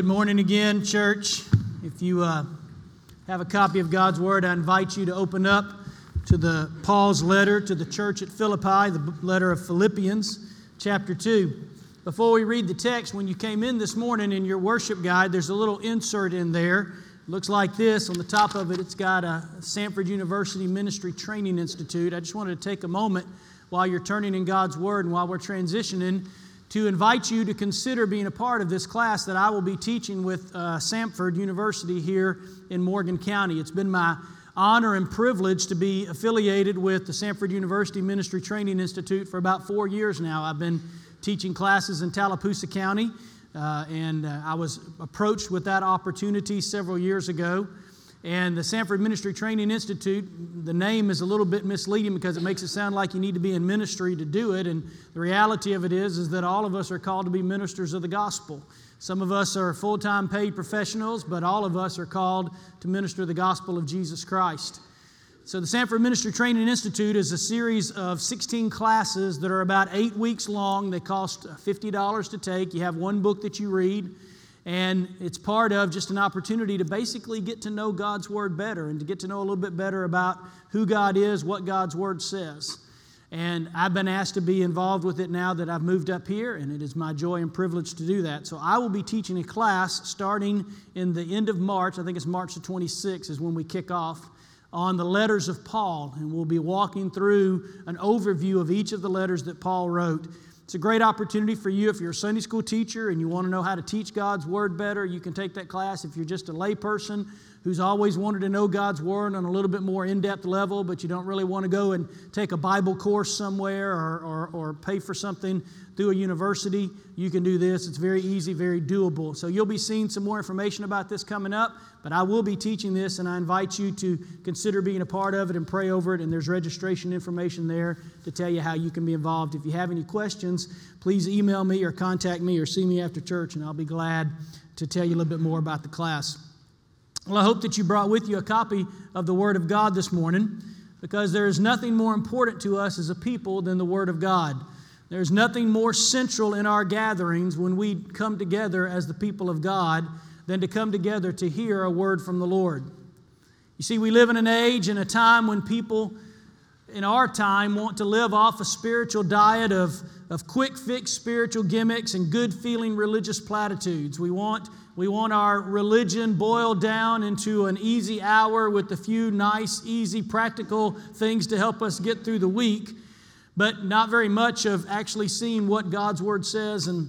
Good morning again, church. If you uh, have a copy of God's Word, I invite you to open up to the Paul's letter to the church at Philippi, the letter of Philippians, chapter 2. Before we read the text, when you came in this morning in your worship guide, there's a little insert in there. It looks like this. On the top of it, it's got a Samford University Ministry Training Institute. I just wanted to take a moment while you're turning in God's Word and while we're transitioning to invite you to consider being a part of this class that I will be teaching with uh, Samford University here in Morgan County. It's been my honor and privilege to be affiliated with the Samford University Ministry Training Institute for about four years now. I've been teaching classes in Tallapoosa County, uh, and uh, I was approached with that opportunity several years ago. And the Samford Ministry Training Institute, the name is a little bit misleading because it makes it sound like you need to be in ministry to do it. And the reality of it is, is that all of us are called to be ministers of the gospel. Some of us are full time paid professionals, but all of us are called to minister the gospel of Jesus Christ. So, the Samford Ministry Training Institute is a series of 16 classes that are about eight weeks long. They cost $50 to take. You have one book that you read. And it's part of just an opportunity to basically get to know God's Word better and to get to know a little bit better about who God is, what God's Word says. And I've been asked to be involved with it now that I've moved up here, and it is my joy and privilege to do that. So I will be teaching a class starting in the end of March. I think it's March the 26th is when we kick off on the letters of Paul. And we'll be walking through an overview of each of the letters that Paul wrote. It's a great opportunity for you if you're a Sunday school teacher and you want to know how to teach God's Word better. You can take that class. If you're just a layperson who's always wanted to know God's Word on a little bit more in depth level, but you don't really want to go and take a Bible course somewhere or, or, or pay for something through a university, you can do this. It's very easy, very doable. So you'll be seeing some more information about this coming up. But I will be teaching this, and I invite you to consider being a part of it and pray over it. And there's registration information there to tell you how you can be involved. If you have any questions, please email me or contact me or see me after church, and I'll be glad to tell you a little bit more about the class. Well, I hope that you brought with you a copy of the Word of God this morning because there is nothing more important to us as a people than the Word of God. There's nothing more central in our gatherings when we come together as the people of God than to come together to hear a word from the Lord. You see, we live in an age and a time when people in our time want to live off a spiritual diet of, of quick fix spiritual gimmicks and good feeling religious platitudes. We want, we want our religion boiled down into an easy hour with a few nice, easy, practical things to help us get through the week, but not very much of actually seeing what God's Word says and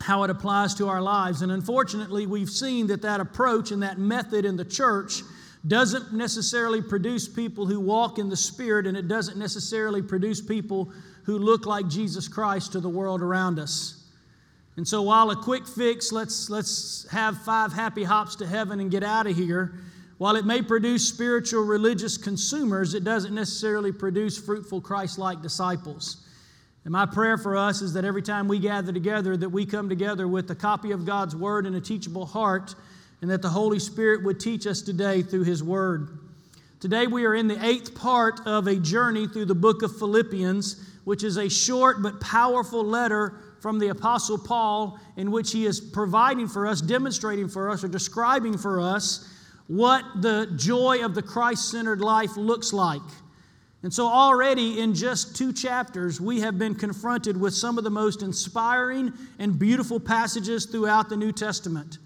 how it applies to our lives. And unfortunately, we've seen that that approach and that method in the church doesn't necessarily produce people who walk in the Spirit, and it doesn't necessarily produce people who look like Jesus Christ to the world around us. And so, while a quick fix, let's, let's have five happy hops to heaven and get out of here, while it may produce spiritual religious consumers, it doesn't necessarily produce fruitful Christ like disciples. And my prayer for us is that every time we gather together, that we come together with a copy of God's Word and a teachable heart, and that the Holy Spirit would teach us today through His Word. Today we are in the eighth part of a journey through the book of Philippians, which is a short but powerful letter from the Apostle Paul in which he is providing for us, demonstrating for us, or describing for us what the joy of the Christ centered life looks like. And so, already in just two chapters, we have been confronted with some of the most inspiring and beautiful passages throughout the New Testament.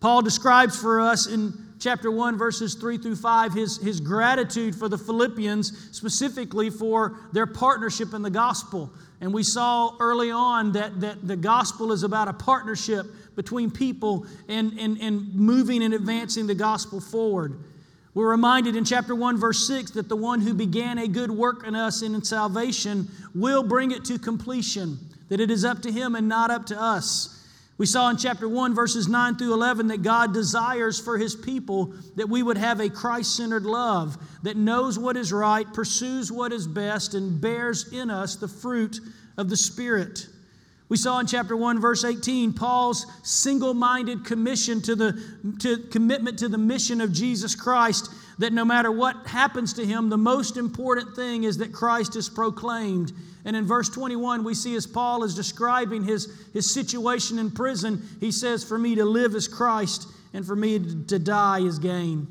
Paul describes for us in chapter 1, verses 3 through 5, his, his gratitude for the Philippians, specifically for their partnership in the gospel. And we saw early on that, that the gospel is about a partnership between people and, and, and moving and advancing the gospel forward. We're reminded in chapter 1, verse 6, that the one who began a good work in us in salvation will bring it to completion, that it is up to him and not up to us. We saw in chapter 1, verses 9 through 11, that God desires for his people that we would have a Christ centered love that knows what is right, pursues what is best, and bears in us the fruit of the Spirit. We saw in chapter 1, verse 18, Paul's single minded commission to the to commitment to the mission of Jesus Christ, that no matter what happens to him, the most important thing is that Christ is proclaimed. And in verse 21, we see as Paul is describing his, his situation in prison, he says, For me to live is Christ, and for me to die is gain.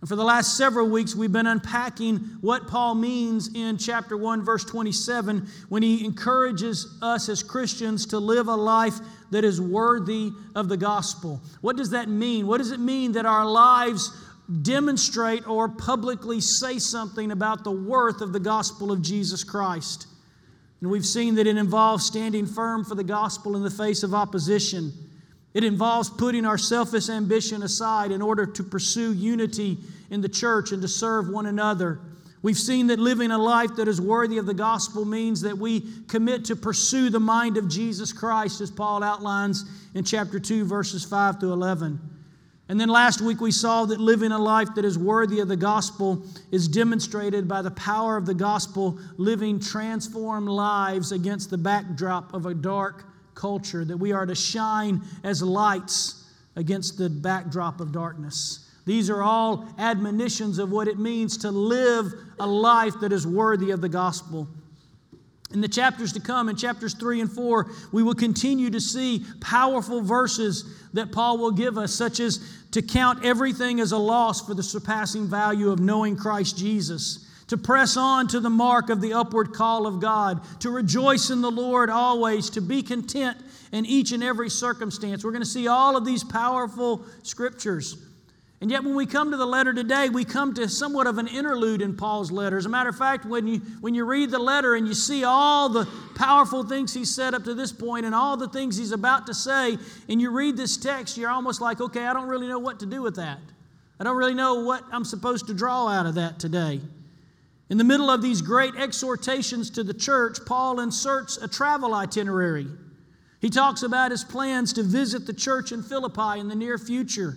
And for the last several weeks, we've been unpacking what Paul means in chapter 1, verse 27, when he encourages us as Christians to live a life that is worthy of the gospel. What does that mean? What does it mean that our lives demonstrate or publicly say something about the worth of the gospel of Jesus Christ? And we've seen that it involves standing firm for the gospel in the face of opposition. It involves putting our selfish ambition aside in order to pursue unity in the church and to serve one another. We've seen that living a life that is worthy of the gospel means that we commit to pursue the mind of Jesus Christ, as Paul outlines in chapter 2, verses 5 to 11. And then last week we saw that living a life that is worthy of the gospel is demonstrated by the power of the gospel living transformed lives against the backdrop of a dark culture, that we are to shine as lights against the backdrop of darkness. These are all admonitions of what it means to live a life that is worthy of the gospel. In the chapters to come, in chapters 3 and 4, we will continue to see powerful verses that Paul will give us, such as to count everything as a loss for the surpassing value of knowing Christ Jesus to press on to the mark of the upward call of God, to rejoice in the Lord always, to be content in each and every circumstance. We're going to see all of these powerful scriptures. And yet, when we come to the letter today, we come to somewhat of an interlude in Paul's letter. As a matter of fact, when you, when you read the letter and you see all the powerful things he's said up to this point and all the things he's about to say, and you read this text, you're almost like, okay, I don't really know what to do with that. I don't really know what I'm supposed to draw out of that today. In the middle of these great exhortations to the church, Paul inserts a travel itinerary. He talks about his plans to visit the church in Philippi in the near future.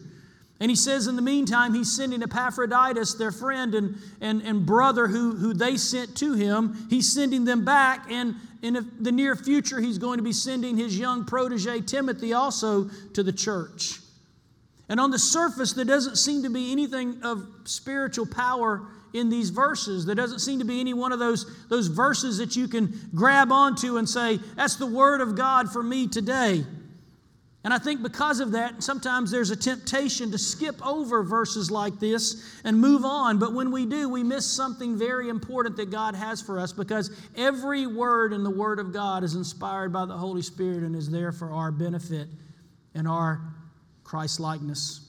And he says, in the meantime, he's sending Epaphroditus, their friend and, and, and brother who, who they sent to him, he's sending them back. And in the near future, he's going to be sending his young protege, Timothy, also to the church. And on the surface, there doesn't seem to be anything of spiritual power in these verses. There doesn't seem to be any one of those, those verses that you can grab onto and say, that's the word of God for me today. And I think because of that, sometimes there's a temptation to skip over verses like this and move on. But when we do, we miss something very important that God has for us because every word in the Word of God is inspired by the Holy Spirit and is there for our benefit and our Christ likeness.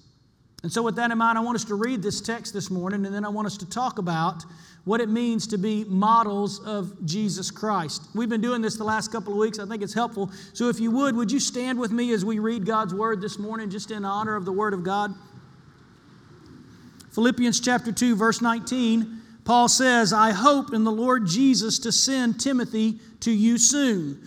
And so, with that in mind, I want us to read this text this morning, and then I want us to talk about what it means to be models of Jesus Christ. We've been doing this the last couple of weeks. I think it's helpful. So, if you would, would you stand with me as we read God's word this morning, just in honor of the word of God? Philippians chapter 2, verse 19, Paul says, I hope in the Lord Jesus to send Timothy to you soon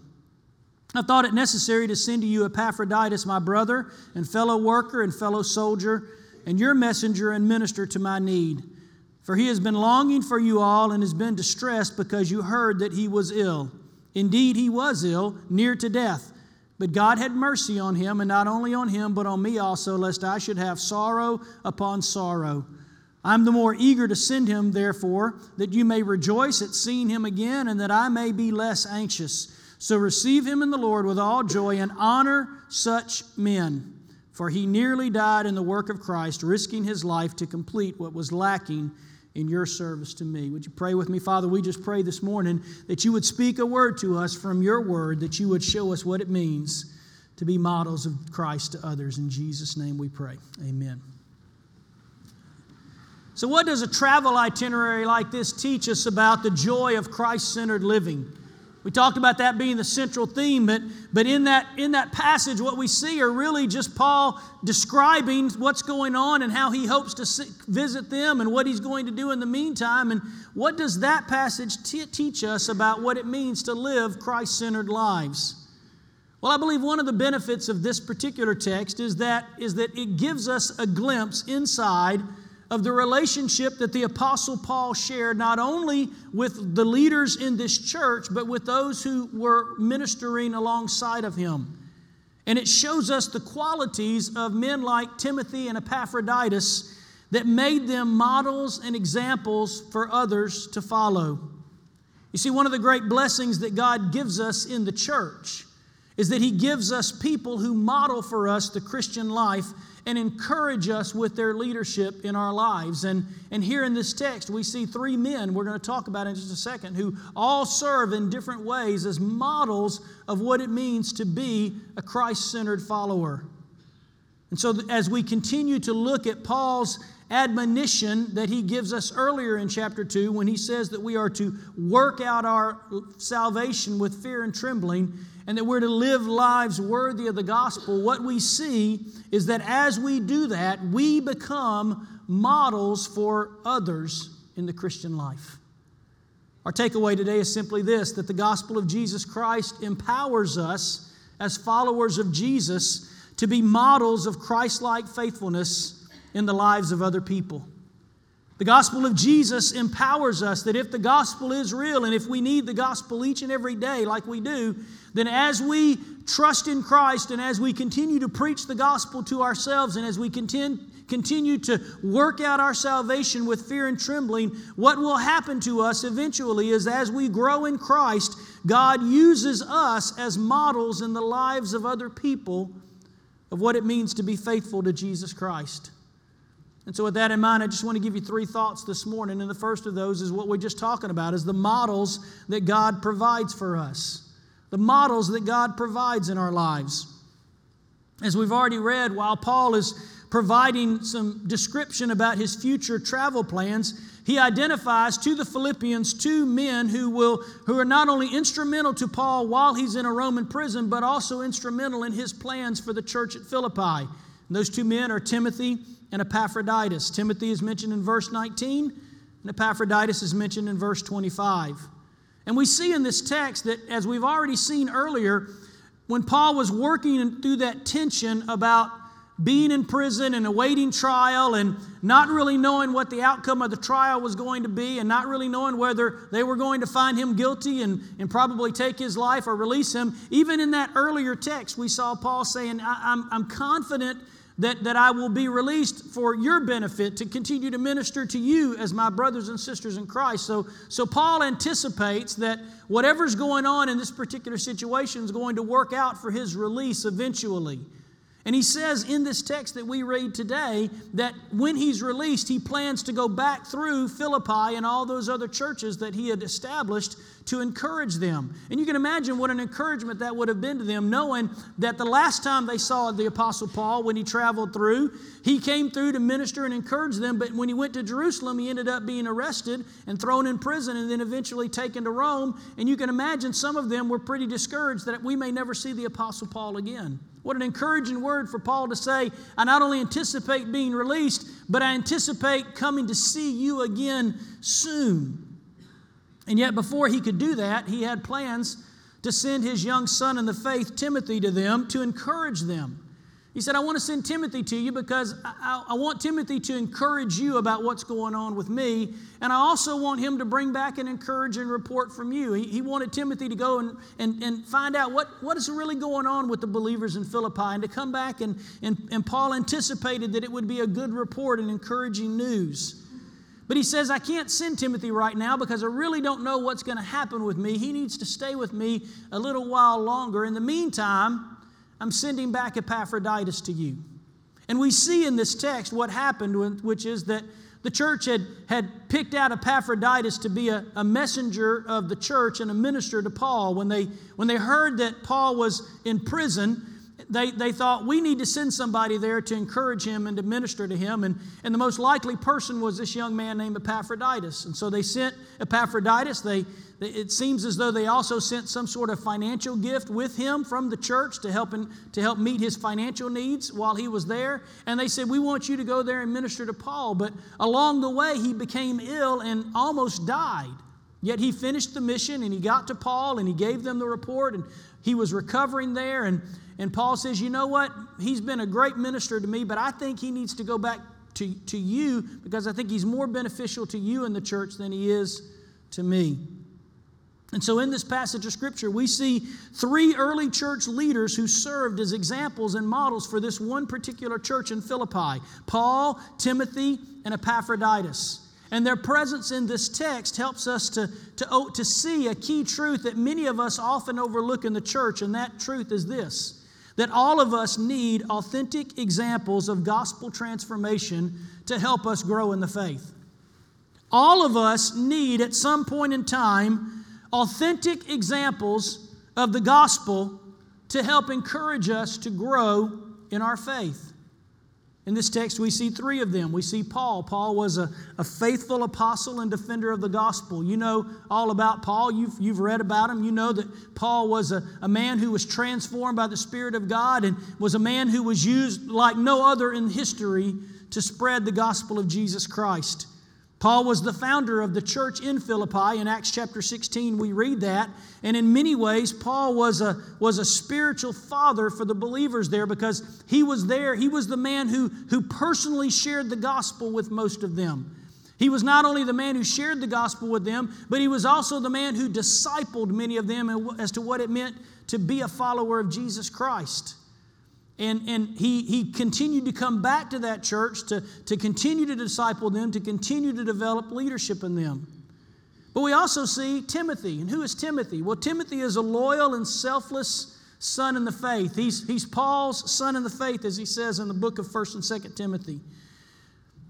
I thought it necessary to send to you Epaphroditus, my brother and fellow worker and fellow soldier, and your messenger and minister to my need. For he has been longing for you all and has been distressed because you heard that he was ill. Indeed, he was ill, near to death. But God had mercy on him, and not only on him, but on me also, lest I should have sorrow upon sorrow. I'm the more eager to send him, therefore, that you may rejoice at seeing him again, and that I may be less anxious. So receive him in the Lord with all joy and honor such men. For he nearly died in the work of Christ, risking his life to complete what was lacking in your service to me. Would you pray with me, Father? We just pray this morning that you would speak a word to us from your word, that you would show us what it means to be models of Christ to others. In Jesus' name we pray. Amen. So, what does a travel itinerary like this teach us about the joy of Christ centered living? We talked about that being the central theme, but, but in, that, in that passage, what we see are really just Paul describing what's going on and how he hopes to visit them and what he's going to do in the meantime. And what does that passage t- teach us about what it means to live Christ centered lives? Well, I believe one of the benefits of this particular text is that, is that it gives us a glimpse inside of the relationship that the Apostle Paul shared not only with the leaders in this church, but with those who were ministering alongside of him. And it shows us the qualities of men like Timothy and Epaphroditus that made them models and examples for others to follow. You see, one of the great blessings that God gives us in the church is that He gives us people who model for us the Christian life and encourage us with their leadership in our lives. And, and here in this text, we see three men we're going to talk about in just a second who all serve in different ways as models of what it means to be a Christ centered follower. And so, as we continue to look at Paul's admonition that he gives us earlier in chapter 2, when he says that we are to work out our salvation with fear and trembling, and that we're to live lives worthy of the gospel, what we see is that as we do that, we become models for others in the Christian life. Our takeaway today is simply this that the gospel of Jesus Christ empowers us as followers of Jesus to be models of Christ like faithfulness in the lives of other people. The gospel of Jesus empowers us that if the gospel is real and if we need the gospel each and every day, like we do, then as we trust in Christ and as we continue to preach the gospel to ourselves and as we continue, continue to work out our salvation with fear and trembling, what will happen to us eventually is as we grow in Christ, God uses us as models in the lives of other people of what it means to be faithful to Jesus Christ. And so, with that in mind, I just want to give you three thoughts this morning. And the first of those is what we're just talking about is the models that God provides for us. The models that God provides in our lives. As we've already read, while Paul is providing some description about his future travel plans, he identifies to the Philippians two men who, will, who are not only instrumental to Paul while he's in a Roman prison, but also instrumental in his plans for the church at Philippi. And those two men are Timothy and Epaphroditus. Timothy is mentioned in verse 19, and Epaphroditus is mentioned in verse 25. And we see in this text that, as we've already seen earlier, when Paul was working through that tension about being in prison and awaiting trial and not really knowing what the outcome of the trial was going to be and not really knowing whether they were going to find him guilty and, and probably take his life or release him, even in that earlier text, we saw Paul saying, I'm, I'm confident that, that I will be released for your benefit to continue to minister to you as my brothers and sisters in Christ. So, so Paul anticipates that whatever's going on in this particular situation is going to work out for his release eventually. And he says in this text that we read today that when he's released, he plans to go back through Philippi and all those other churches that he had established to encourage them. And you can imagine what an encouragement that would have been to them, knowing that the last time they saw the Apostle Paul when he traveled through, he came through to minister and encourage them. But when he went to Jerusalem, he ended up being arrested and thrown in prison and then eventually taken to Rome. And you can imagine some of them were pretty discouraged that we may never see the Apostle Paul again. What an encouraging word for Paul to say, I not only anticipate being released, but I anticipate coming to see you again soon. And yet, before he could do that, he had plans to send his young son in the faith, Timothy, to them to encourage them. He said, I want to send Timothy to you because I, I, want Timothy to encourage you about what's going on with me. And I also want him to bring back an encouraging report from you. He, he wanted Timothy to go and, and, and find out what, what is really going on with the believers in Philippi and to come back. And, and, and Paul anticipated that it would be a good report and encouraging news. But he says, I can't send Timothy right now because I really don't know what's going to happen with me. He needs to stay with me a little while longer. In the meantime, I'm sending back Epaphroditus to you. And we see in this text what happened, which is that the church had, had picked out Epaphroditus to be a, a messenger of the church and a minister to Paul. When they, when they heard that Paul was in prison, they, they thought we need to send somebody there to encourage him and to minister to him. And, and the most likely person was this young man named Epaphroditus. And so they sent Epaphroditus. They, they, it seems as though they also sent some sort of financial gift with him from the church to help, him, to help meet his financial needs while he was there. And they said, We want you to go there and minister to Paul. But along the way, he became ill and almost died. Yet he finished the mission and he got to Paul and he gave them the report and he was recovering there. And, and Paul says, You know what? He's been a great minister to me, but I think he needs to go back to, to you because I think he's more beneficial to you in the church than he is to me. And so, in this passage of Scripture, we see three early church leaders who served as examples and models for this one particular church in Philippi Paul, Timothy, and Epaphroditus. And their presence in this text helps us to, to, to see a key truth that many of us often overlook in the church, and that truth is this that all of us need authentic examples of gospel transformation to help us grow in the faith. All of us need, at some point in time, authentic examples of the gospel to help encourage us to grow in our faith. In this text, we see three of them. We see Paul. Paul was a, a faithful apostle and defender of the gospel. You know all about Paul. You've, you've read about him. You know that Paul was a, a man who was transformed by the Spirit of God and was a man who was used like no other in history to spread the gospel of Jesus Christ. Paul was the founder of the church in Philippi. In Acts chapter 16, we read that. And in many ways, Paul was a, was a spiritual father for the believers there because he was there. He was the man who, who personally shared the gospel with most of them. He was not only the man who shared the gospel with them, but he was also the man who discipled many of them as to what it meant to be a follower of Jesus Christ. And, and he, he continued to come back to that church to, to continue to disciple them, to continue to develop leadership in them. But we also see Timothy. And who is Timothy? Well, Timothy is a loyal and selfless son in the faith. He's, he's Paul's son in the faith, as he says in the book of 1st and 2nd Timothy.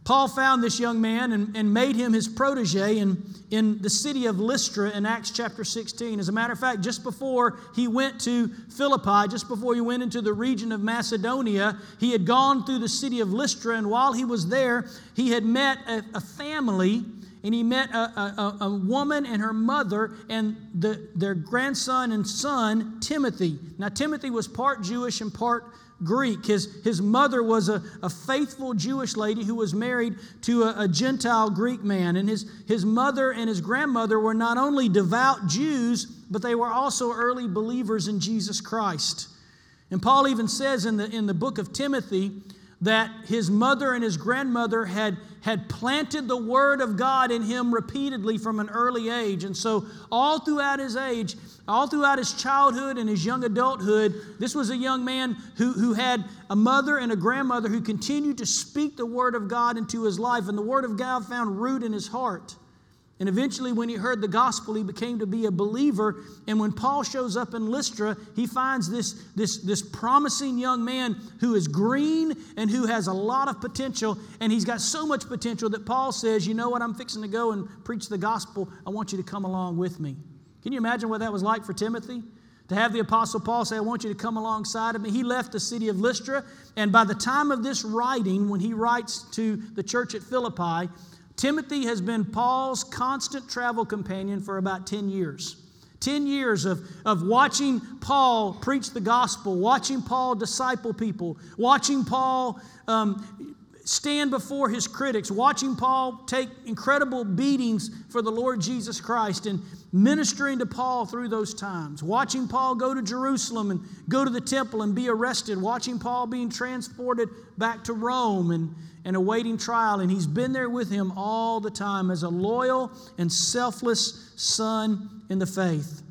Paul found this young man and, and made him his protege in, in the city of Lystra in Acts chapter 16. As a matter of fact, just before he went to Philippi, just before he went into the region of Macedonia, he had gone through the city of Lystra, and while he was there, he had met a, a family and he met a, a, a, woman and her mother and the, their grandson and son, Timothy. Now, Timothy was part Jewish and part Greek. His, his mother was a, a faithful Jewish lady who was married to a, a Gentile Greek man. And his, his mother and his grandmother were not only devout Jews, but they were also early believers in Jesus Christ. And Paul even says in the, in the book of Timothy that his mother and his grandmother had, had planted the word of God in him repeatedly from an early age. And so, all throughout his age, all throughout his childhood and his young adulthood, this was a young man who, who had a mother and a grandmother who continued to speak the word of God into his life. And the word of God found root in his heart. And eventually, when he heard the gospel, he became to be a believer. And when Paul shows up in Lystra, he finds this, this, this promising young man who is green and who has a lot of potential. And he's got so much potential that Paul says, You know what? I'm fixing to go and preach the gospel. I want you to come along with me. Can you imagine what that was like for Timothy? To have the Apostle Paul say, I want you to come alongside of me. He left the city of Lystra. And by the time of this writing, when he writes to the church at Philippi, Timothy has been Paul's constant travel companion for about 10 years. 10 years of, of watching Paul preach the gospel, watching Paul disciple people, watching Paul um, stand before his critics, watching Paul take incredible beatings for the Lord Jesus Christ, and ministering to Paul through those times, watching Paul go to Jerusalem and go to the temple and be arrested, watching Paul being transported back to Rome and and awaiting trial, and he's been there with him all the time as a loyal and selfless son in the faith.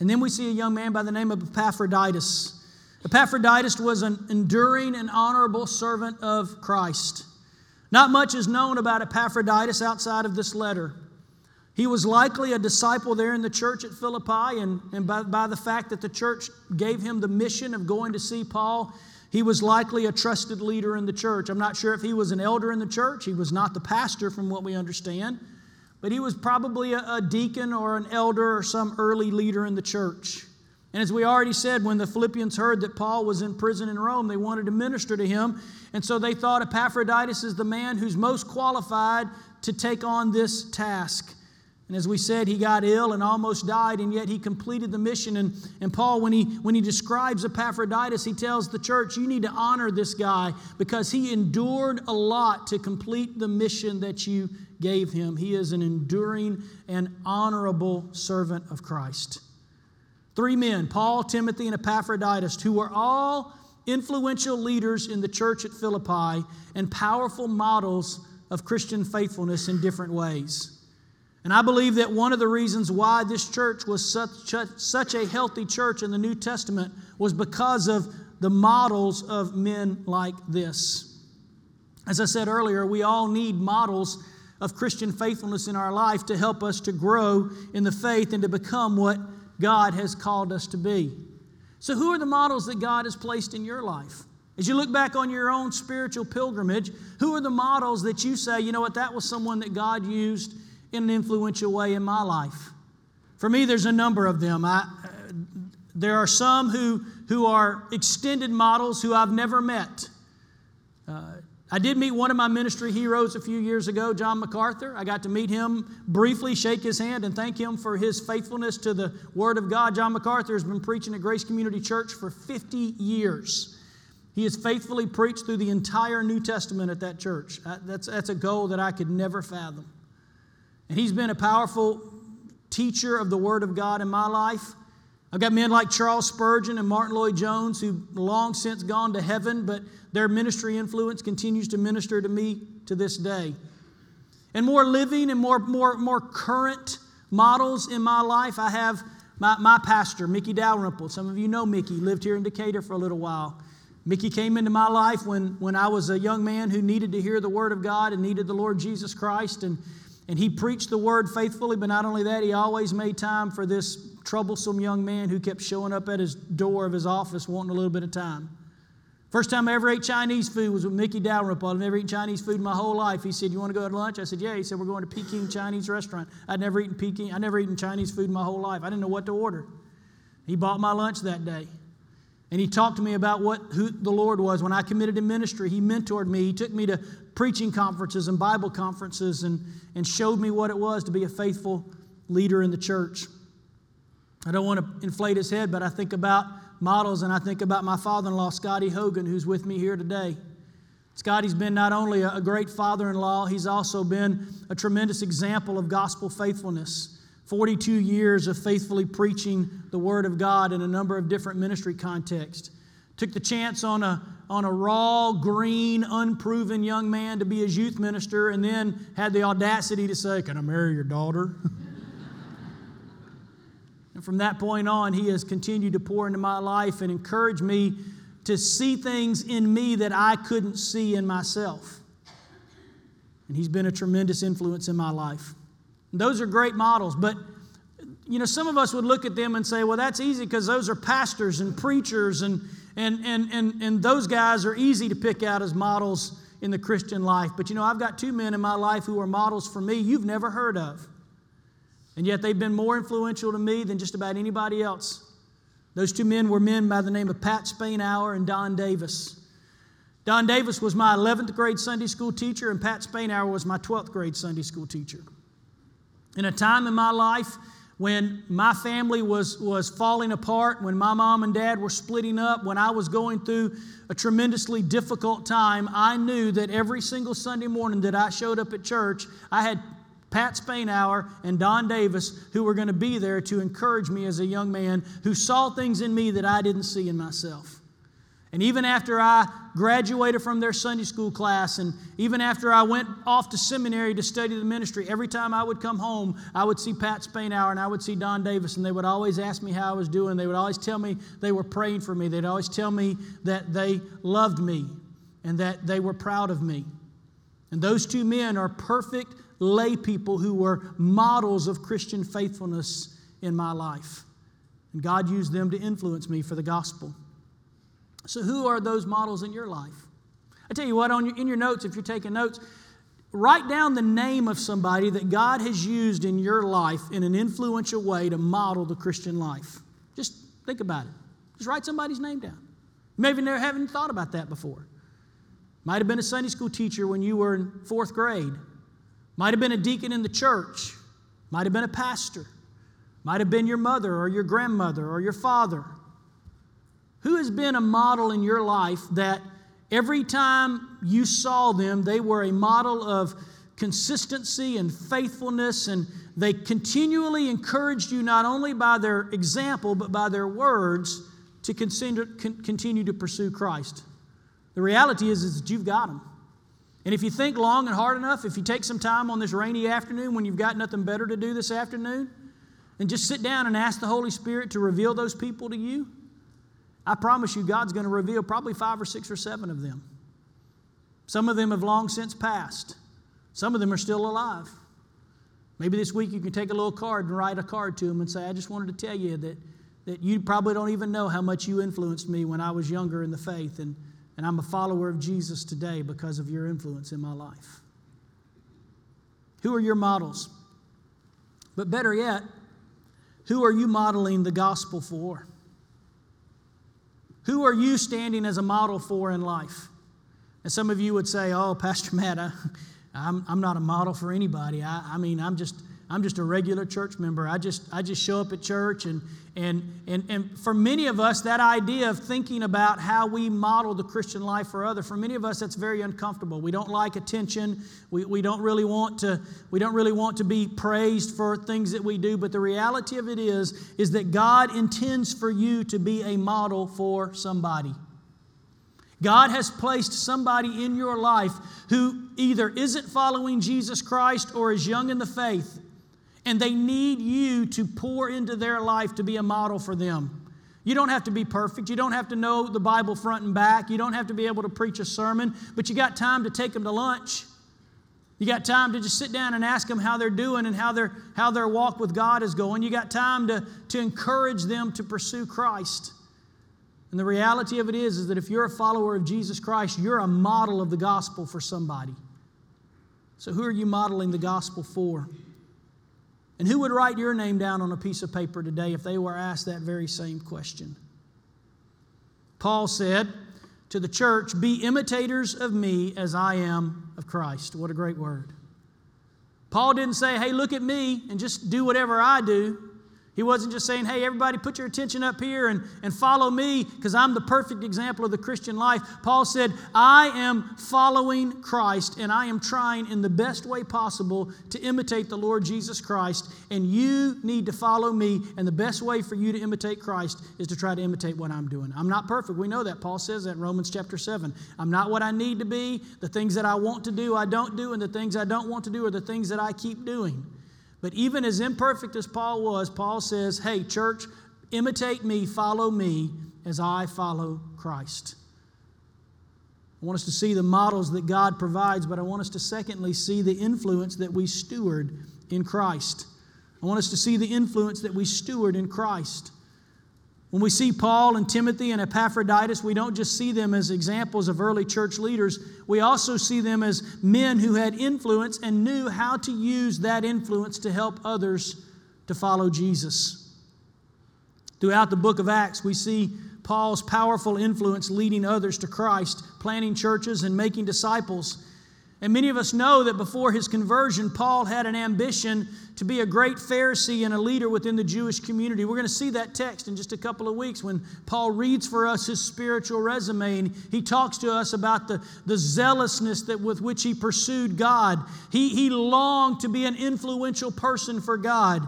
And then we see a young man by the name of Epaphroditus. Epaphroditus was an enduring and honorable servant of Christ. Not much is known about Epaphroditus outside of this letter. He was likely a disciple there in the church at Philippi, and, and by, by the fact that the church gave him the mission of going to see Paul, he was likely a trusted leader in the church. I'm not sure if he was an elder in the church. He was not the pastor, from what we understand, but he was probably a, a deacon or an elder or some early leader in the church. And as we already said, when the Philippians heard that Paul was in prison in Rome, they wanted to minister to him. And so they thought Epaphroditus is the man who's most qualified to take on this task. And as we said, he got ill and almost died, and yet he completed the mission. And, and Paul, when he, when he describes Epaphroditus, he tells the church, You need to honor this guy because he endured a lot to complete the mission that you gave him. He is an enduring and honorable servant of Christ. Three men, Paul, Timothy, and Epaphroditus, who were all influential leaders in the church at Philippi and powerful models of Christian faithfulness in different ways. And I believe that one of the reasons why this church was such, such a healthy church in the New Testament was because of the models of men like this. As I said earlier, we all need models of Christian faithfulness in our life to help us to grow in the faith and to become what God has called us to be. So, who are the models that God has placed in your life? As you look back on your own spiritual pilgrimage, who are the models that you say, you know what, that was someone that God used in an influential way in my life. For me, there's a number of them. I, there are some who, who are extended models who I've never met. Uh, I did meet one of my ministry heroes a few years ago, John MacArthur. I got to meet him briefly, shake his hand, and thank him for his faithfulness to the Word of God. John MacArthur has been preaching at Grace Community Church for 50 years. He has faithfully preached through the entire New Testament at that church. That's, that's a goal that I could never fathom. And he's been a powerful teacher of the Word of God in my life. I've got men like Charles Spurgeon and Martyn Lloyd-Jones who long since gone to heaven, but their ministry influence continues to minister to me to this day. And more living and more, more, more current models in my life, I have my, my pastor, Mickey Dalrymple. Some of you know Mickey, lived here in Decatur for a little while. Mickey came into my life when, when I was a young man who needed to hear the Word of God and needed the Lord Jesus Christ. And and he preached the word faithfully, but not only that, he always made time for this troublesome young man who kept showing up at his door of his office wanting a little bit of time. First time I ever ate Chinese food was with Mickey Dalrymple. I've never eaten Chinese food in my whole life. He said, You want to go to lunch? I said, Yeah. He said, We're going to Peking Chinese restaurant. I'd never eaten Peking, I'd never eaten Chinese food in my whole life. I didn't know what to order. He bought my lunch that day. And he talked to me about what who the Lord was. When I committed to ministry, he mentored me. He took me to preaching conferences and Bible conferences and, and showed me what it was to be a faithful leader in the church. I don't want to inflate his head, but I think about models and I think about my father in law, Scotty Hogan, who's with me here today. Scotty's been not only a great father in law, he's also been a tremendous example of gospel faithfulness. 42 years of faithfully preaching the Word of God in a number of different ministry contexts. Took the chance on a, on a raw, green, unproven young man to be his youth minister, and then had the audacity to say, Can I marry your daughter? and from that point on, he has continued to pour into my life and encourage me to see things in me that I couldn't see in myself. And he's been a tremendous influence in my life. Those are great models, but you know, some of us would look at them and say, well, that's easy because those are pastors and preachers, and, and, and, and, and those guys are easy to pick out as models in the Christian life. But you know, I've got two men in my life who are models for me you've never heard of. And yet they've been more influential to me than just about anybody else. Those two men were men by the name of Pat Spainhour and Don Davis. Don Davis was my 11th grade Sunday school teacher, and Pat Spainhour was my 12th grade Sunday school teacher. In a time in my life when my family was, was falling apart, when my mom and dad were splitting up, when I was going through a tremendously difficult time, I knew that every single Sunday morning that I showed up at church, I had Pat Spainhour and Don Davis who were going to be there to encourage me as a young man who saw things in me that I didn't see in myself. And even after I graduated from their Sunday school class, and even after I went off to seminary to study the ministry, every time I would come home, I would see Pat Spainhour and I would see Don Davis, and they would always ask me how I was doing. They would always tell me they were praying for me. They'd always tell me that they loved me and that they were proud of me. And those two men are perfect lay people who were models of Christian faithfulness in my life. And God used them to influence me for the gospel. So, who are those models in your life? I tell you what, on your, in your notes, if you're taking notes, write down the name of somebody that God has used in your life in an influential way to model the Christian life. Just think about it. Just write somebody's name down. Maybe never haven't thought about that before. Might have been a Sunday school teacher when you were in fourth grade. Might have been a deacon in the church. Might have been a pastor. Might have been your mother or your grandmother or your father. Who has been a model in your life that every time you saw them, they were a model of consistency and faithfulness, and they continually encouraged you not only by their example, but by their words to continue to pursue Christ? The reality is, is that you've got them. And if you think long and hard enough, if you take some time on this rainy afternoon when you've got nothing better to do this afternoon, and just sit down and ask the Holy Spirit to reveal those people to you, I promise you, God's going to reveal probably five or six or seven of them. Some of them have long since passed, some of them are still alive. Maybe this week you can take a little card and write a card to them and say, I just wanted to tell you that, that you probably don't even know how much you influenced me when I was younger in the faith, and, and I'm a follower of Jesus today because of your influence in my life. Who are your models? But better yet, who are you modeling the gospel for? Who are you standing as a model for in life? And some of you would say, Oh, Pastor Matt, I, am I'm not a model for anybody. I, I mean, I'm just, I'm just a regular church member. I just, I just show up at church. And, and, and, and for many of us, that idea of thinking about how we model the Christian life for others, for many of us, that's very uncomfortable. We don't like attention. We, we, don't really want to, we don't really want to be praised for things that we do. But the reality of it is, is that God intends for you to be a model for somebody. God has placed somebody in your life who either isn't following Jesus Christ or is young in the faith and they need you to pour into their life to be a model for them. You don't have to be perfect. You don't have to know the Bible front and back. You don't have to be able to preach a sermon, but you got time to take them to lunch. You got time to just sit down and ask them how they're doing and how their, how their walk with God is going. You got time to, to encourage them to pursue Christ. And the reality of it is, is that if you're a follower of Jesus Christ, you're a model of the gospel for somebody. So, who are you modeling the gospel for? And who would write your name down on a piece of paper today if they were asked that very same question? Paul said to the church, Be imitators of me as I am of Christ. What a great word. Paul didn't say, Hey, look at me and just do whatever I do. He wasn't just saying, hey, everybody, put your attention up here and, and follow me because I'm the perfect example of the Christian life. Paul said, I am following Christ and I am trying in the best way possible to imitate the Lord Jesus Christ. And you need to follow me. And the best way for you to imitate Christ is to try to imitate what I'm doing. I'm not perfect. We know that. Paul says that in Romans chapter 7. I'm not what I need to be. The things that I want to do, I don't do. And the things I don't want to do are the things that I keep doing. But even as imperfect as Paul was, Paul says, Hey, church, imitate me, follow me as I follow Christ. I want us to see the models that God provides, but I want us to secondly see the influence that we steward in Christ. I want us to see the influence that we steward in Christ. When we see Paul and Timothy and Epaphroditus, we don't just see them as examples of early church leaders, we also see them as men who had influence and knew how to use that influence to help others to follow Jesus. Throughout the book of Acts, we see Paul's powerful influence leading others to Christ, planting churches, and making disciples. And many of us know that before his conversion, Paul had an ambition to be a great Pharisee and a leader within the Jewish community. We're going to see that text in just a couple of weeks when Paul reads for us his spiritual resume and he talks to us about the, the zealousness that with which he pursued God. He, he longed to be an influential person for God.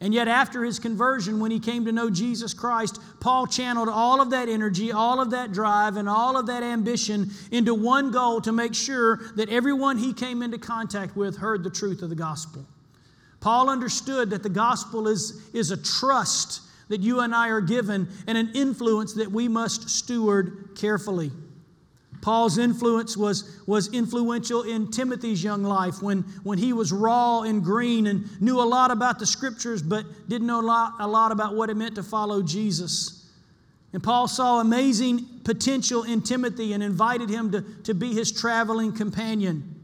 And yet, after his conversion, when he came to know Jesus Christ, Paul channeled all of that energy, all of that drive, and all of that ambition into one goal to make sure that everyone he came into contact with heard the truth of the gospel. Paul understood that the gospel is, is a trust that you and I are given and an influence that we must steward carefully. Paul's influence was, was influential in Timothy's young life when, when he was raw and green and knew a lot about the scriptures but didn't know a lot, a lot about what it meant to follow Jesus. And Paul saw amazing potential in Timothy and invited him to, to be his traveling companion.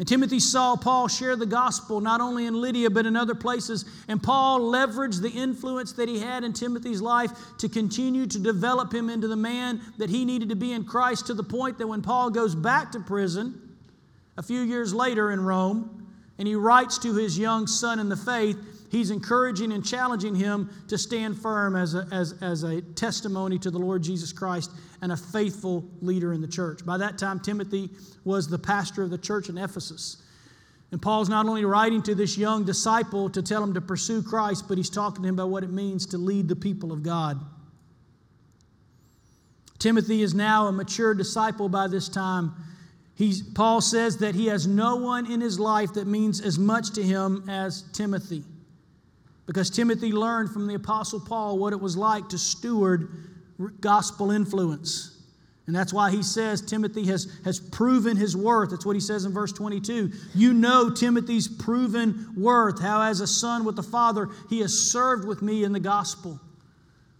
And Timothy saw Paul share the gospel not only in Lydia but in other places. And Paul leveraged the influence that he had in Timothy's life to continue to develop him into the man that he needed to be in Christ to the point that when Paul goes back to prison a few years later in Rome and he writes to his young son in the faith, he's encouraging and challenging him to stand firm as a, as, as a testimony to the Lord Jesus Christ and a faithful leader in the church. By that time, Timothy was the pastor of the church in Ephesus. And Paul's not only writing to this young disciple to tell him to pursue Christ, but he's talking to him about what it means to lead the people of God. Timothy is now a mature disciple by this time. He's, Paul says that he has no one in his life that means as much to him as Timothy. Because Timothy learned from the Apostle Paul what it was like to steward gospel influence. And that's why he says Timothy has, has proven his worth. That's what he says in verse 22. You know Timothy's proven worth, how as a son with the Father, he has served with me in the gospel.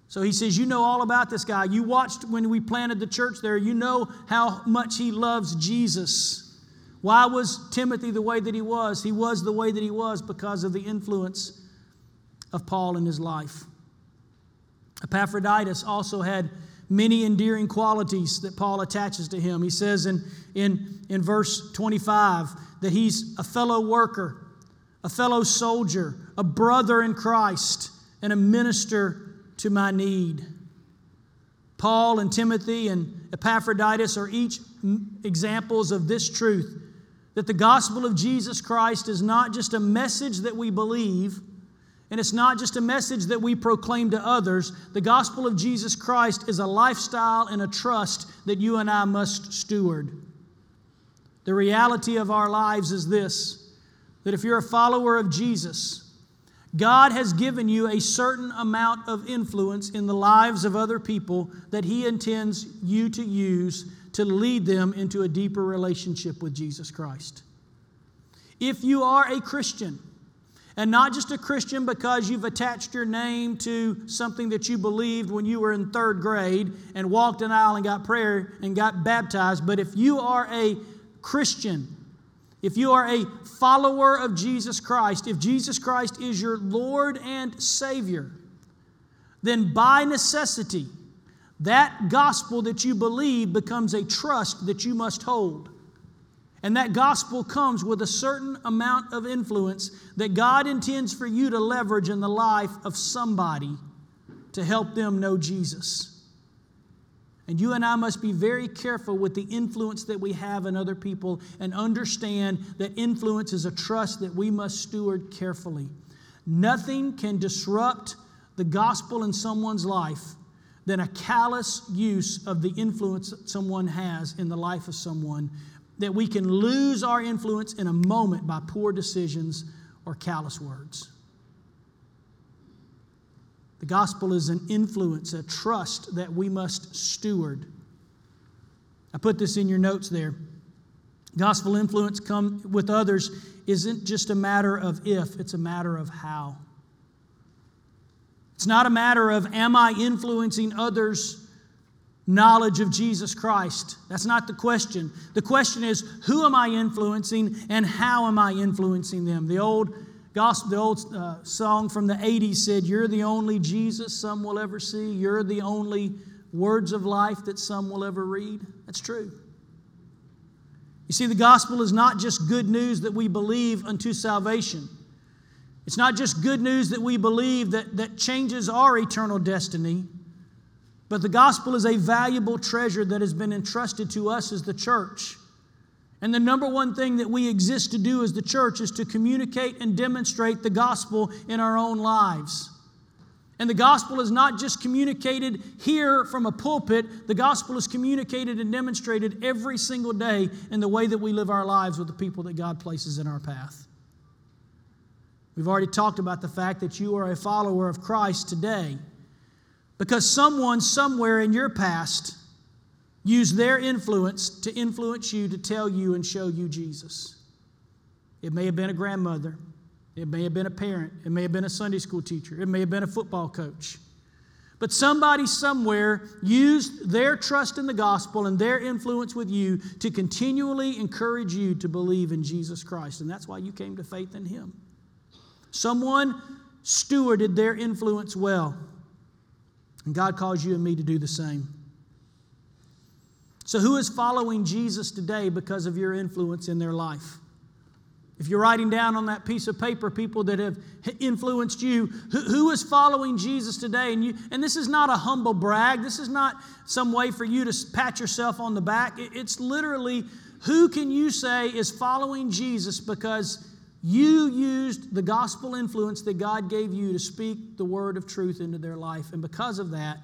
So he says, You know all about this guy. You watched when we planted the church there. You know how much he loves Jesus. Why was Timothy the way that he was? He was the way that he was because of the influence of Paul in his life. Epaphroditus also had many endearing qualities that Paul attaches to him. He says in, in, in verse 25 that he's a fellow worker, a fellow soldier, a brother in Christ, and a minister to my need. Paul and Timothy and Epaphroditus are each examples of this truth that the gospel of Jesus Christ is not just a message that we believe and it's not just a message that we proclaim to others. The gospel of Jesus Christ is a lifestyle and a trust that you and I must steward. The reality of our lives is this that if you're a follower of Jesus, God has given you a certain amount of influence in the lives of other people that He intends you to use to lead them into a deeper relationship with Jesus Christ. If you are a Christian, and not just a Christian because you've attached your name to something that you believed when you were in third grade and walked an aisle and got prayer and got baptized, but if you are a Christian, if you are a follower of Jesus Christ, if Jesus Christ is your Lord and Savior, then by necessity, that gospel that you believe becomes a trust that you must hold. And that gospel comes with a certain amount of influence that God intends for you to leverage in the life of somebody to help them know Jesus. And you and I must be very careful with the influence that we have in other people and understand that influence is a trust that we must steward carefully. Nothing can disrupt the gospel in someone's life than a callous use of the influence that someone has in the life of someone that we can lose our influence in a moment by poor decisions or callous words. The gospel is an influence, a trust that we must steward. I put this in your notes there. Gospel influence come with others isn't just a matter of if, it's a matter of how. It's not a matter of am I influencing others knowledge of Jesus Christ. That's not the question. The question is, who am I influencing and how am I influencing them? The old gospel, the old uh, song from the 80s said, You're the only Jesus some will ever see. You're the only words of life that some will ever read. That's true. You see, the gospel is not just good news that we believe unto salvation. It's not just good news that we believe that, that changes our eternal destiny. But the gospel is a valuable treasure that has been entrusted to us as the church. And the number one thing that we exist to do as the church is to communicate and demonstrate the gospel in our own lives. And the gospel is not just communicated here from a pulpit, the gospel is communicated and demonstrated every single day in the way that we live our lives with the people that God places in our path. We've already talked about the fact that you are a follower of Christ today. Because someone somewhere in your past used their influence to influence you to tell you and show you Jesus. It may have been a grandmother, it may have been a parent, it may have been a Sunday school teacher, it may have been a football coach. But somebody somewhere used their trust in the gospel and their influence with you to continually encourage you to believe in Jesus Christ. And that's why you came to faith in Him. Someone stewarded their influence well. And God calls you and me to do the same. So, who is following Jesus today because of your influence in their life? If you're writing down on that piece of paper people that have influenced you, who, who is following Jesus today? And, you, and this is not a humble brag. This is not some way for you to pat yourself on the back. It's literally who can you say is following Jesus because you used the gospel influence that God gave you to speak the word of truth into their life. And because of that,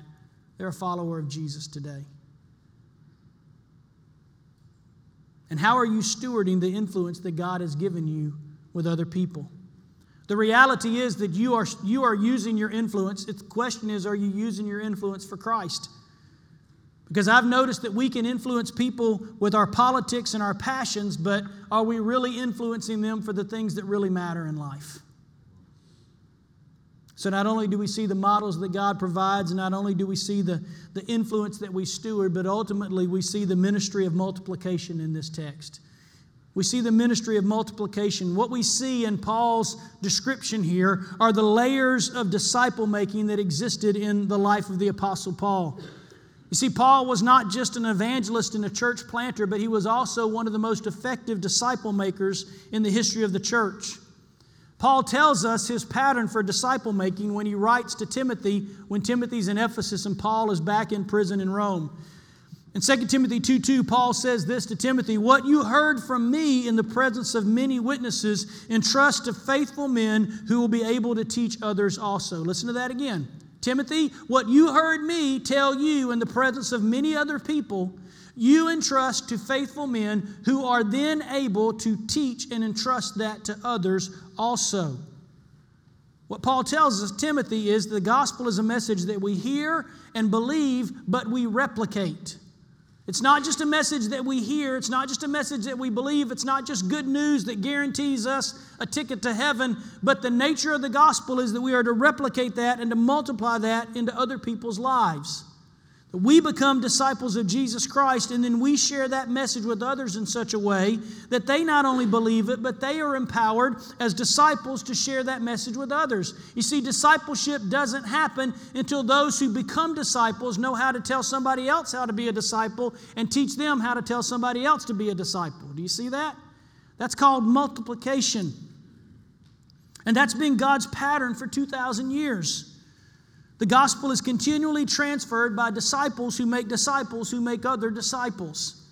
they're a follower of Jesus today. And how are you stewarding the influence that God has given you with other people? The reality is that you are, you are using your influence. The question is, are you using your influence for Christ? Because I've noticed that we can influence people with our politics and our passions, but are we really influencing them for the things that really matter in life? So, not only do we see the models that God provides, not only do we see the, the influence that we steward, but ultimately we see the ministry of multiplication in this text. We see the ministry of multiplication. What we see in Paul's description here are the layers of disciple making that existed in the life of the Apostle Paul. You see, Paul was not just an evangelist and a church planter, but he was also one of the most effective disciple makers in the history of the church. Paul tells us his pattern for disciple making when he writes to Timothy when Timothy's in Ephesus and Paul is back in prison in Rome. In 2 Timothy 2 2, Paul says this to Timothy What you heard from me in the presence of many witnesses, entrust to faithful men who will be able to teach others also. Listen to that again. Timothy, what you heard me tell you in the presence of many other people, you entrust to faithful men who are then able to teach and entrust that to others also. What Paul tells us, Timothy, is the gospel is a message that we hear and believe, but we replicate. It's not just a message that we hear, it's not just a message that we believe, it's not just good news that guarantees us a ticket to heaven, but the nature of the gospel is that we are to replicate that and to multiply that into other people's lives. We become disciples of Jesus Christ, and then we share that message with others in such a way that they not only believe it, but they are empowered as disciples to share that message with others. You see, discipleship doesn't happen until those who become disciples know how to tell somebody else how to be a disciple and teach them how to tell somebody else to be a disciple. Do you see that? That's called multiplication. And that's been God's pattern for 2,000 years. The gospel is continually transferred by disciples who make disciples who make other disciples.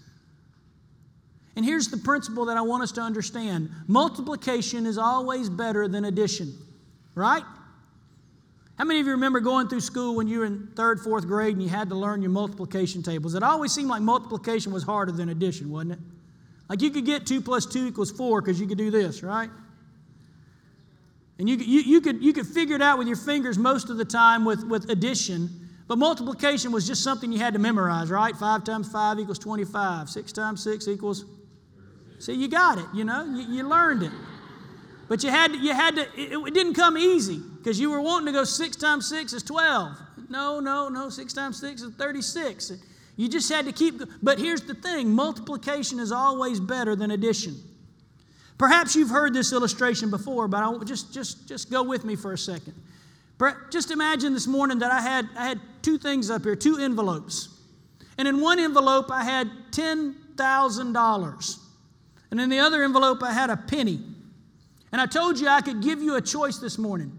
And here's the principle that I want us to understand multiplication is always better than addition, right? How many of you remember going through school when you were in third, fourth grade and you had to learn your multiplication tables? It always seemed like multiplication was harder than addition, wasn't it? Like you could get 2 plus 2 equals 4 because you could do this, right? And you, you, you, could, you could figure it out with your fingers most of the time with, with addition, but multiplication was just something you had to memorize, right? 5 times 5 equals 25. 6 times 6 equals. See, you got it, you know, you, you learned it. But you had, you had to, it, it didn't come easy because you were wanting to go 6 times 6 is 12. No, no, no, 6 times 6 is 36. You just had to keep, but here's the thing multiplication is always better than addition. Perhaps you've heard this illustration before, but I'll just, just, just go with me for a second. Just imagine this morning that I had, I had two things up here, two envelopes. And in one envelope, I had $10,000. And in the other envelope, I had a penny. And I told you I could give you a choice this morning.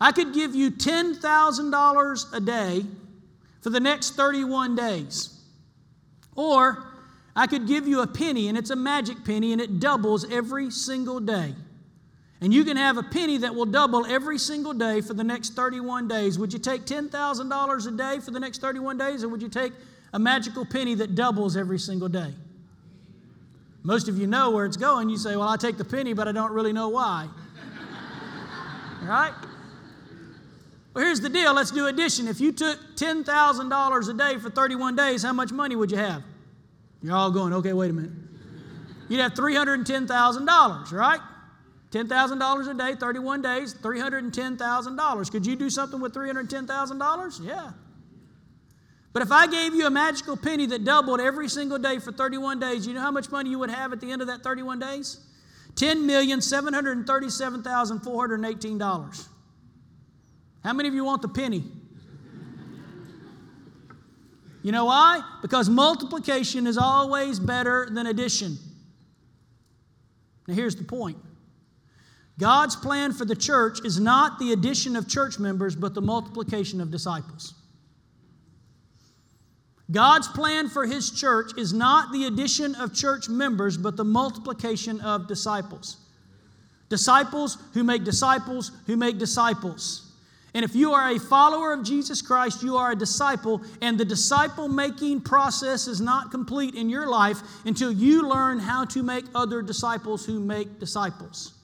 I could give you $10,000 a day for the next 31 days. Or I could give you a penny, and it's a magic penny, and it doubles every single day. And you can have a penny that will double every single day for the next 31 days. Would you take $10,000 a day for the next 31 days, or would you take a magical penny that doubles every single day? Most of you know where it's going. You say, Well, I take the penny, but I don't really know why. right? Well, here's the deal. Let's do addition. If you took $10,000 a day for 31 days, how much money would you have? You're all going, okay, wait a minute. You'd have $310,000, right? $10,000 a day, 31 days, $310,000. Could you do something with $310,000? Yeah. But if I gave you a magical penny that doubled every single day for 31 days, you know how much money you would have at the end of that 31 days? $10,737,418. How many of you want the penny? You know why? Because multiplication is always better than addition. Now, here's the point God's plan for the church is not the addition of church members, but the multiplication of disciples. God's plan for His church is not the addition of church members, but the multiplication of disciples. Disciples who make disciples who make disciples. And if you are a follower of Jesus Christ, you are a disciple, and the disciple making process is not complete in your life until you learn how to make other disciples who make disciples.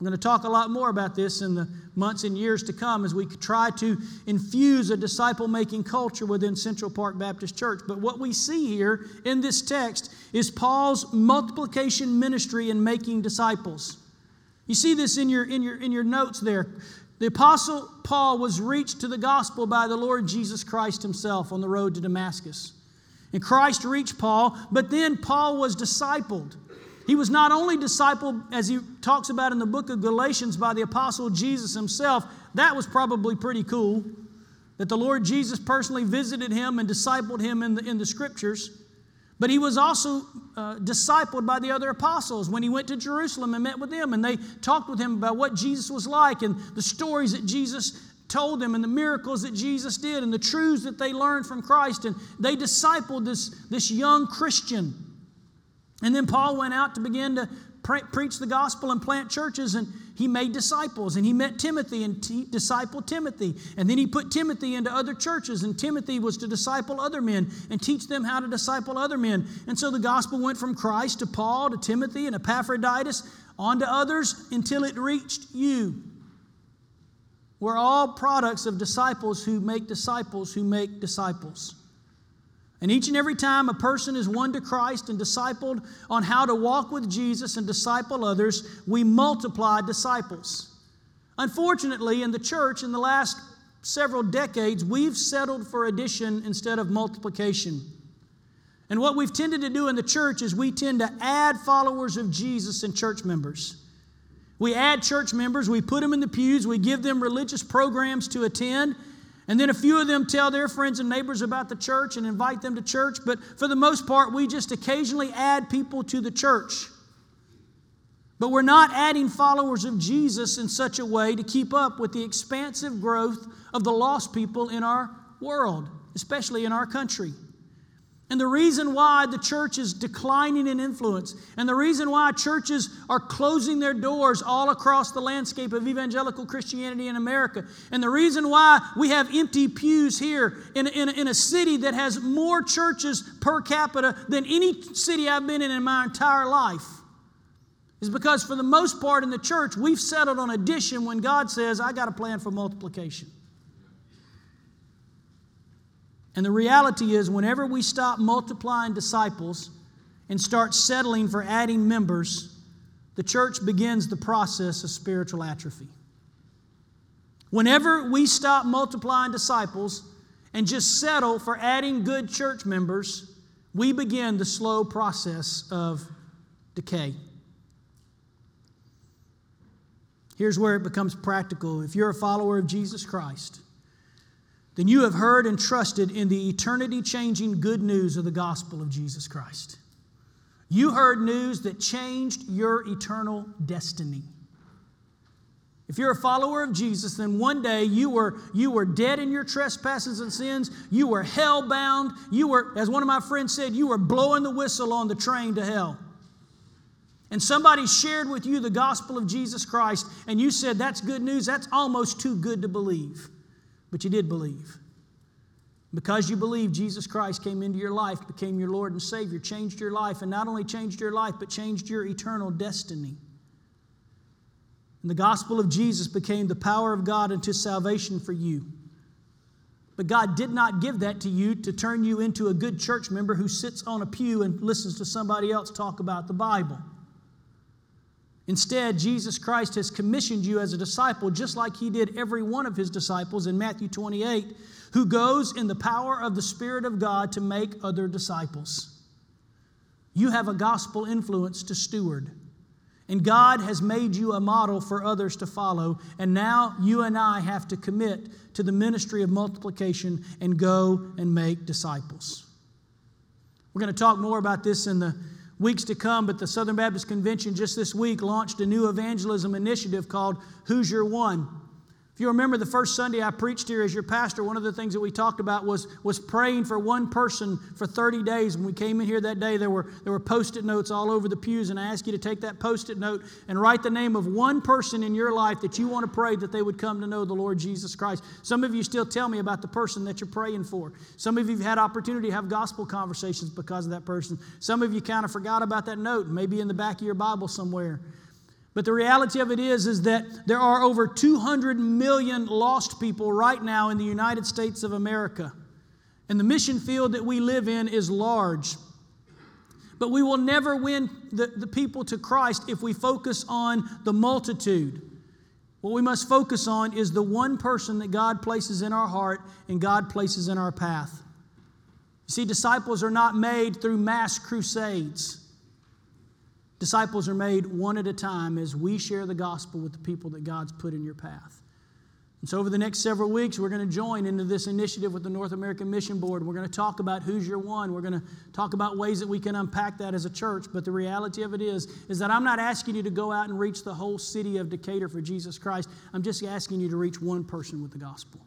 I'm going to talk a lot more about this in the months and years to come as we try to infuse a disciple making culture within Central Park Baptist Church. But what we see here in this text is Paul's multiplication ministry in making disciples. You see this in your, in your, in your notes there. The Apostle Paul was reached to the gospel by the Lord Jesus Christ himself on the road to Damascus. And Christ reached Paul, but then Paul was discipled. He was not only discipled, as he talks about in the book of Galatians, by the apostle Jesus himself. That was probably pretty cool that the Lord Jesus personally visited him and discipled him in the, in the scriptures. But he was also uh, discipled by the other apostles when he went to Jerusalem and met with them. And they talked with him about what Jesus was like and the stories that Jesus told them and the miracles that Jesus did and the truths that they learned from Christ. And they discipled this, this young Christian. And then Paul went out to begin to pre- preach the gospel and plant churches, and he made disciples. And he met Timothy and t- discipled Timothy. And then he put Timothy into other churches, and Timothy was to disciple other men and teach them how to disciple other men. And so the gospel went from Christ to Paul to Timothy and Epaphroditus on to others until it reached you. We're all products of disciples who make disciples who make disciples. And each and every time a person is won to Christ and discipled on how to walk with Jesus and disciple others, we multiply disciples. Unfortunately, in the church in the last several decades, we've settled for addition instead of multiplication. And what we've tended to do in the church is we tend to add followers of Jesus and church members. We add church members, we put them in the pews, we give them religious programs to attend, and then a few of them tell their friends and neighbors about the church and invite them to church. But for the most part, we just occasionally add people to the church. But we're not adding followers of Jesus in such a way to keep up with the expansive growth of the lost people in our world, especially in our country. And the reason why the church is declining in influence, and the reason why churches are closing their doors all across the landscape of evangelical Christianity in America, and the reason why we have empty pews here in, in, in a city that has more churches per capita than any city I've been in in my entire life, is because for the most part in the church, we've settled on addition when God says, I got a plan for multiplication. And the reality is, whenever we stop multiplying disciples and start settling for adding members, the church begins the process of spiritual atrophy. Whenever we stop multiplying disciples and just settle for adding good church members, we begin the slow process of decay. Here's where it becomes practical. If you're a follower of Jesus Christ, then you have heard and trusted in the eternity changing good news of the gospel of Jesus Christ. You heard news that changed your eternal destiny. If you're a follower of Jesus, then one day you were, you were dead in your trespasses and sins. You were hell bound. You were, as one of my friends said, you were blowing the whistle on the train to hell. And somebody shared with you the gospel of Jesus Christ, and you said, That's good news. That's almost too good to believe but you did believe. Because you believed, Jesus Christ came into your life, became your Lord and Savior, changed your life, and not only changed your life, but changed your eternal destiny. And the gospel of Jesus became the power of God unto salvation for you. But God did not give that to you to turn you into a good church member who sits on a pew and listens to somebody else talk about the Bible. Instead, Jesus Christ has commissioned you as a disciple, just like he did every one of his disciples in Matthew 28, who goes in the power of the Spirit of God to make other disciples. You have a gospel influence to steward. And God has made you a model for others to follow. And now you and I have to commit to the ministry of multiplication and go and make disciples. We're going to talk more about this in the weeks to come, but the Southern Baptist Convention just this week launched a new evangelism initiative called Who's Your One? If you remember the first Sunday I preached here as your pastor, one of the things that we talked about was, was praying for one person for 30 days. When we came in here that day, there were, there were post it notes all over the pews, and I asked you to take that post it note and write the name of one person in your life that you want to pray that they would come to know the Lord Jesus Christ. Some of you still tell me about the person that you're praying for. Some of you have had opportunity to have gospel conversations because of that person. Some of you kind of forgot about that note, maybe in the back of your Bible somewhere. But the reality of it is, is that there are over 200 million lost people right now in the United States of America. And the mission field that we live in is large. But we will never win the, the people to Christ if we focus on the multitude. What we must focus on is the one person that God places in our heart and God places in our path. You see, disciples are not made through mass crusades. Disciples are made one at a time as we share the gospel with the people that God's put in your path. And so, over the next several weeks, we're going to join into this initiative with the North American Mission Board. We're going to talk about who's your one. We're going to talk about ways that we can unpack that as a church. But the reality of it is, is that I'm not asking you to go out and reach the whole city of Decatur for Jesus Christ. I'm just asking you to reach one person with the gospel.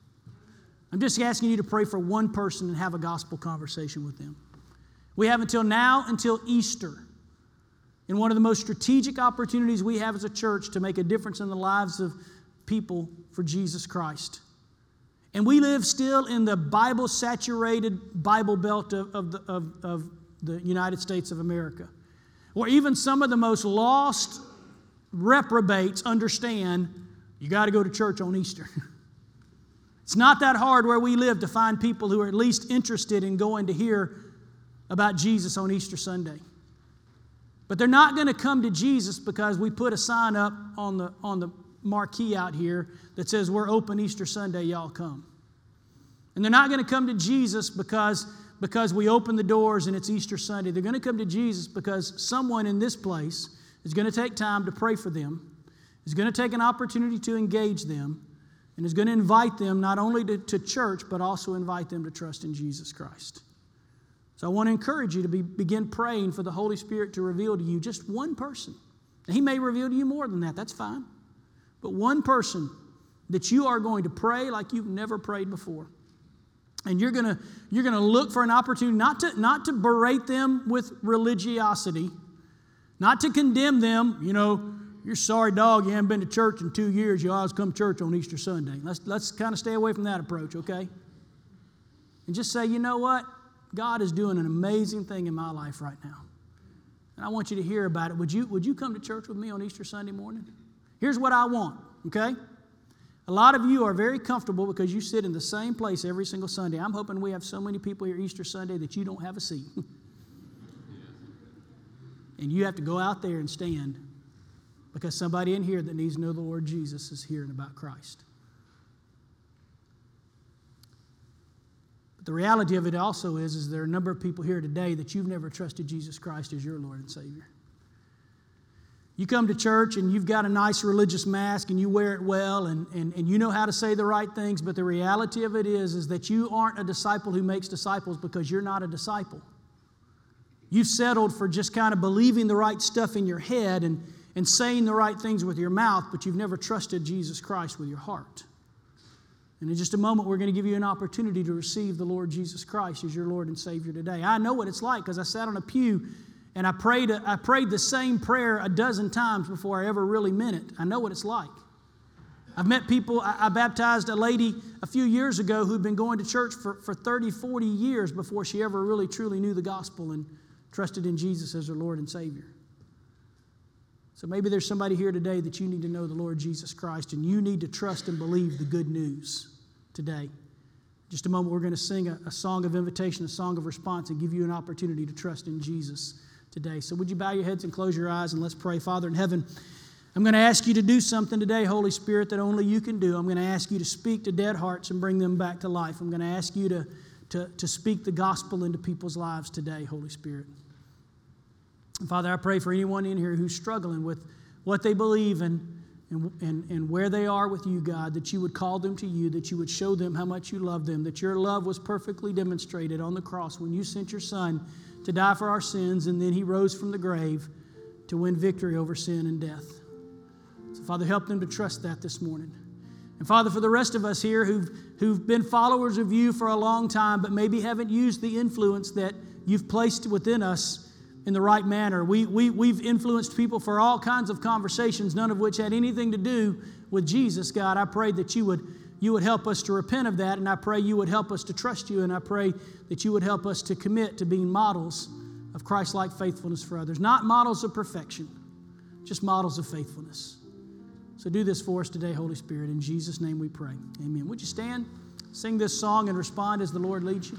I'm just asking you to pray for one person and have a gospel conversation with them. We have until now, until Easter in one of the most strategic opportunities we have as a church to make a difference in the lives of people for Jesus Christ. And we live still in the Bible saturated Bible belt of, of, the, of, of the United States of America, where even some of the most lost reprobates understand you got to go to church on Easter. it's not that hard where we live to find people who are at least interested in going to hear about Jesus on Easter Sunday. But they're not going to come to Jesus because we put a sign up on the, on the marquee out here that says, We're open Easter Sunday, y'all come. And they're not going to come to Jesus because, because we open the doors and it's Easter Sunday. They're going to come to Jesus because someone in this place is going to take time to pray for them, is going to take an opportunity to engage them, and is going to invite them not only to, to church, but also invite them to trust in Jesus Christ. So I want to encourage you to be, begin praying for the Holy Spirit to reveal to you just one person. He may reveal to you more than that, that's fine. But one person that you are going to pray like you've never prayed before. And you're going to, you're going to look for an opportunity not to, not to berate them with religiosity, not to condemn them. You know, you're sorry dog, you haven't been to church in two years, you always come to church on Easter Sunday. Let's, let's kind of stay away from that approach, okay? And just say, you know what? God is doing an amazing thing in my life right now. And I want you to hear about it. Would you, would you come to church with me on Easter Sunday morning? Here's what I want, okay? A lot of you are very comfortable because you sit in the same place every single Sunday. I'm hoping we have so many people here Easter Sunday that you don't have a seat. and you have to go out there and stand because somebody in here that needs to know the Lord Jesus is hearing about Christ. But the reality of it also is, is there are a number of people here today that you've never trusted Jesus Christ as your Lord and Savior. You come to church and you've got a nice religious mask and you wear it well and, and, and you know how to say the right things, but the reality of it is, is that you aren't a disciple who makes disciples because you're not a disciple. You've settled for just kind of believing the right stuff in your head and, and saying the right things with your mouth, but you've never trusted Jesus Christ with your heart. And in just a moment, we're going to give you an opportunity to receive the Lord Jesus Christ as your Lord and Savior today. I know what it's like because I sat on a pew and I prayed, I prayed the same prayer a dozen times before I ever really meant it. I know what it's like. I've met people, I, baptized a lady a few years ago who'd been going to church for, for 30, 40 years before she ever really truly knew the gospel and trusted in Jesus as her Lord and Savior. So maybe there's somebody here today that you need to know the Lord Jesus Christ and you need to trust and believe the good news today. Just a moment, we're going to sing a, a, song of invitation, a song of response, and give you an opportunity to trust in Jesus today. So, would you bow your heads and close your eyes and let's pray? Father in heaven, I'm going to ask you to do something today, Holy Spirit, that only you can do. I'm going to ask you to speak to dead hearts and bring them back to life. I'm going to ask you to, to, to speak the gospel into people's lives today, Holy Spirit. And Father, I pray for anyone in here who's struggling with what they believe and, and, and, and where they are with you, God, that you would call them to you, that you would show them how much you love them, that your love was perfectly demonstrated on the cross when you sent your Son to die for our sins, and then he rose from the grave to win victory over sin and death. So, Father, help them to trust that this morning. And Father, for the rest of us here who've, who've been followers of you for a long time, but maybe haven't used the influence that you've placed within us in the right manner. We, we, we've influenced people for all kinds of conversations, none of which had anything to do with Jesus, God. I pray that you would, you would help us to repent of that, and I pray you would help us to trust you, and I pray that you would help us to commit to being models of Christ like faithfulness for others. Not models of perfection, just models of faithfulness. So do this for us today, Holy Spirit. In Jesus' name we pray. Amen. Would you stand, sing this song, and respond as the Lord leads you?